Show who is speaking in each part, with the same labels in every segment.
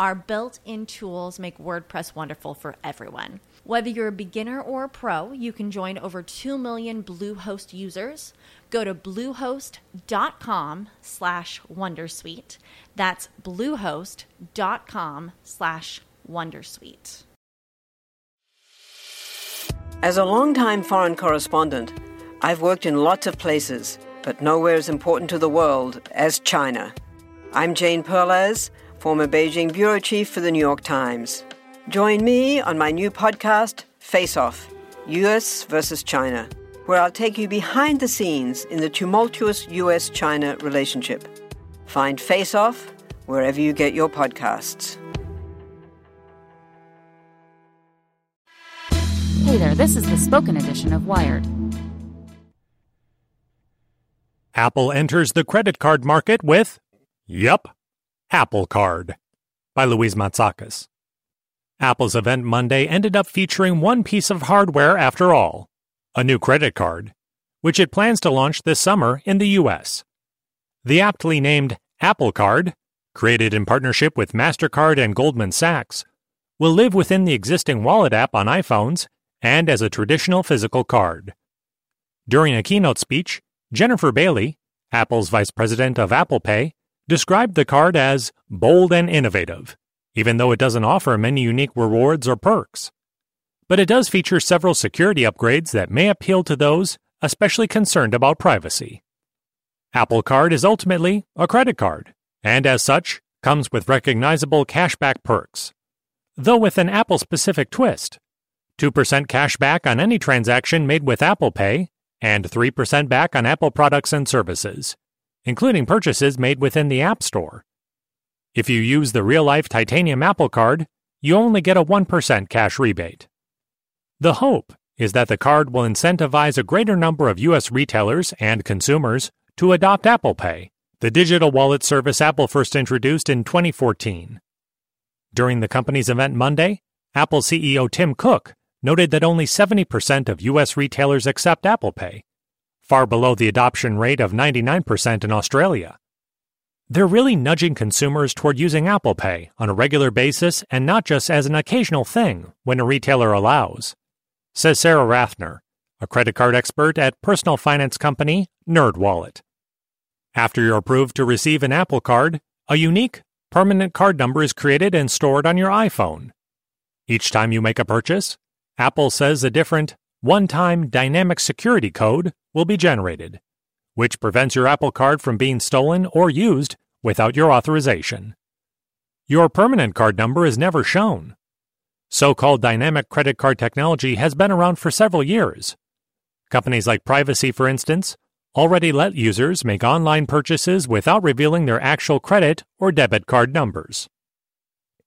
Speaker 1: our built in tools make WordPress wonderful for everyone. Whether you're a beginner or a pro, you can join over 2 million Bluehost users. Go to bluehost.com slash wondersuite. That's bluehost.com slash wondersuite.
Speaker 2: As a longtime foreign correspondent, I've worked in lots of places, but nowhere as important to the world as China. I'm Jane Perlez, former Beijing bureau chief for the New York Times. Join me on my new podcast, Face Off US versus China, where I'll take you behind the scenes in the tumultuous US China relationship. Find Face Off wherever you get your podcasts.
Speaker 3: Hey there, this is the spoken edition of Wired.
Speaker 4: Apple enters the credit card market with, Yup, Apple Card by Louise Matsakis. Apple's event Monday ended up featuring one piece of hardware after all a new credit card, which it plans to launch this summer in the US. The aptly named Apple Card, created in partnership with MasterCard and Goldman Sachs, will live within the existing Wallet app on iPhones and as a traditional physical card. During a keynote speech, Jennifer Bailey, Apple's vice president of Apple Pay, described the card as bold and innovative even though it doesn't offer many unique rewards or perks. But it does feature several security upgrades that may appeal to those especially concerned about privacy. Apple Card is ultimately a credit card, and as such, comes with recognizable cashback perks, though with an Apple specific twist 2% cashback on any transaction made with Apple Pay, and 3% back on Apple products and services, including purchases made within the App Store. If you use the real life titanium Apple Card, you only get a 1% cash rebate. The hope is that the card will incentivize a greater number of U.S. retailers and consumers to adopt Apple Pay, the digital wallet service Apple first introduced in 2014. During the company's event Monday, Apple CEO Tim Cook noted that only 70% of U.S. retailers accept Apple Pay, far below the adoption rate of 99% in Australia. They're really nudging consumers toward using Apple Pay on a regular basis and not just as an occasional thing when a retailer allows, says Sara Rathner, a credit card expert at personal finance company NerdWallet. After you're approved to receive an Apple Card, a unique, permanent card number is created and stored on your iPhone. Each time you make a purchase, Apple says a different, one time dynamic security code will be generated which prevents your Apple Card from being stolen or used without your authorization. Your permanent card number is never shown. So called dynamic credit card technology has been around for several years. Companies like Privacy, for instance, already let users make online purchases without revealing their actual credit or debit card numbers.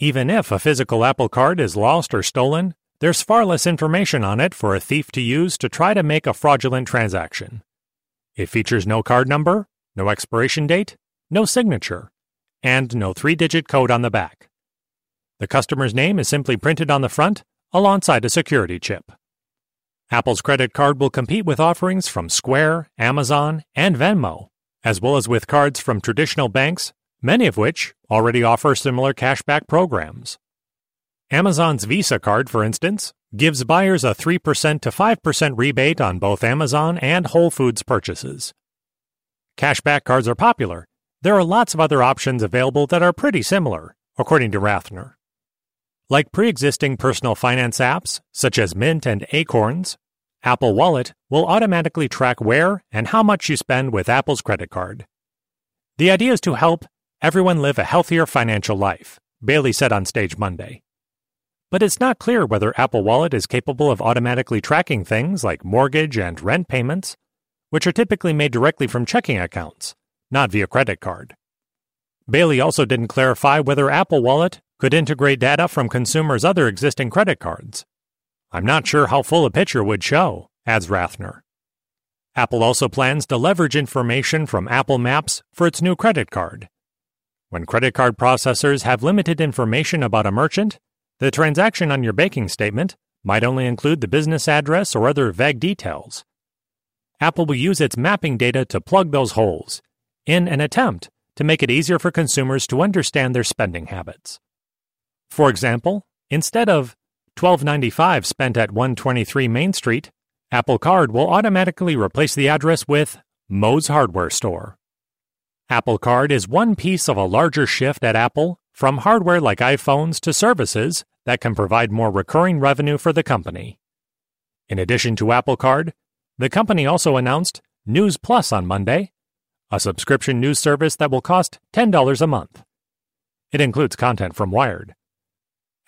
Speaker 4: Even if a physical Apple Card is lost or stolen, there's far less information on it for a thief to use to try to make a fraudulent transaction. It features no card number, no expiration date, no signature, and no three digit code on the back. The customer's name is simply printed on the front alongside a security chip. Apple's credit card will compete with offerings from Square, Amazon, and Venmo, as well as with cards from traditional banks, many of which already offer similar cashback programs. Amazon's Visa card, for instance, gives buyers a 3% to 5% rebate on both Amazon and Whole Foods purchases. Cashback cards are popular. There are lots of other options available that are pretty similar, according to Rathner. Like pre existing personal finance apps, such as Mint and Acorns, Apple Wallet will automatically track where and how much you spend with Apple's credit card. The idea is to help everyone live a healthier financial life, Bailey said on stage Monday. But it's not clear whether Apple Wallet is capable of automatically tracking things like mortgage and rent payments, which are typically made directly from checking accounts, not via credit card. Bailey also didn't clarify whether Apple Wallet could integrate data from consumers' other existing credit cards. I'm not sure how full a picture would show, adds Rathner. Apple also plans to leverage information from Apple Maps for its new credit card. When credit card processors have limited information about a merchant, the transaction on your banking statement might only include the business address or other vague details. Apple will use its mapping data to plug those holes in an attempt to make it easier for consumers to understand their spending habits. For example, instead of 12.95 spent at 123 Main Street, Apple Card will automatically replace the address with Moe's Hardware Store. Apple Card is one piece of a larger shift at Apple from hardware like iPhones to services that can provide more recurring revenue for the company. In addition to Apple Card, the company also announced News Plus on Monday, a subscription news service that will cost $10 a month. It includes content from Wired.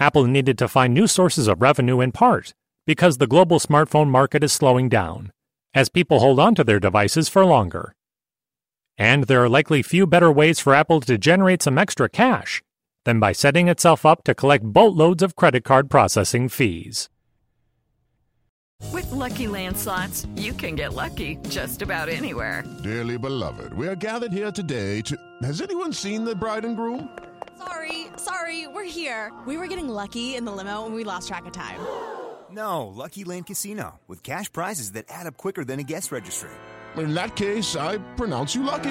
Speaker 4: Apple needed to find new sources of revenue in part because the global smartphone market is slowing down, as people hold on to their devices for longer. And there are likely few better ways for Apple to generate some extra cash than by setting itself up to collect boatloads of credit card processing fees.
Speaker 5: With LuckyLand Slots, you can get lucky just about anywhere.
Speaker 6: Dearly beloved, we are gathered here today to. Has anyone seen the bride and groom?
Speaker 7: Sorry, sorry, we're here. We were getting lucky in the limo and we lost track of time.
Speaker 8: No, Lucky Land Casino, with cash prizes that add up quicker than a guest registry.
Speaker 6: In that case, I pronounce you lucky.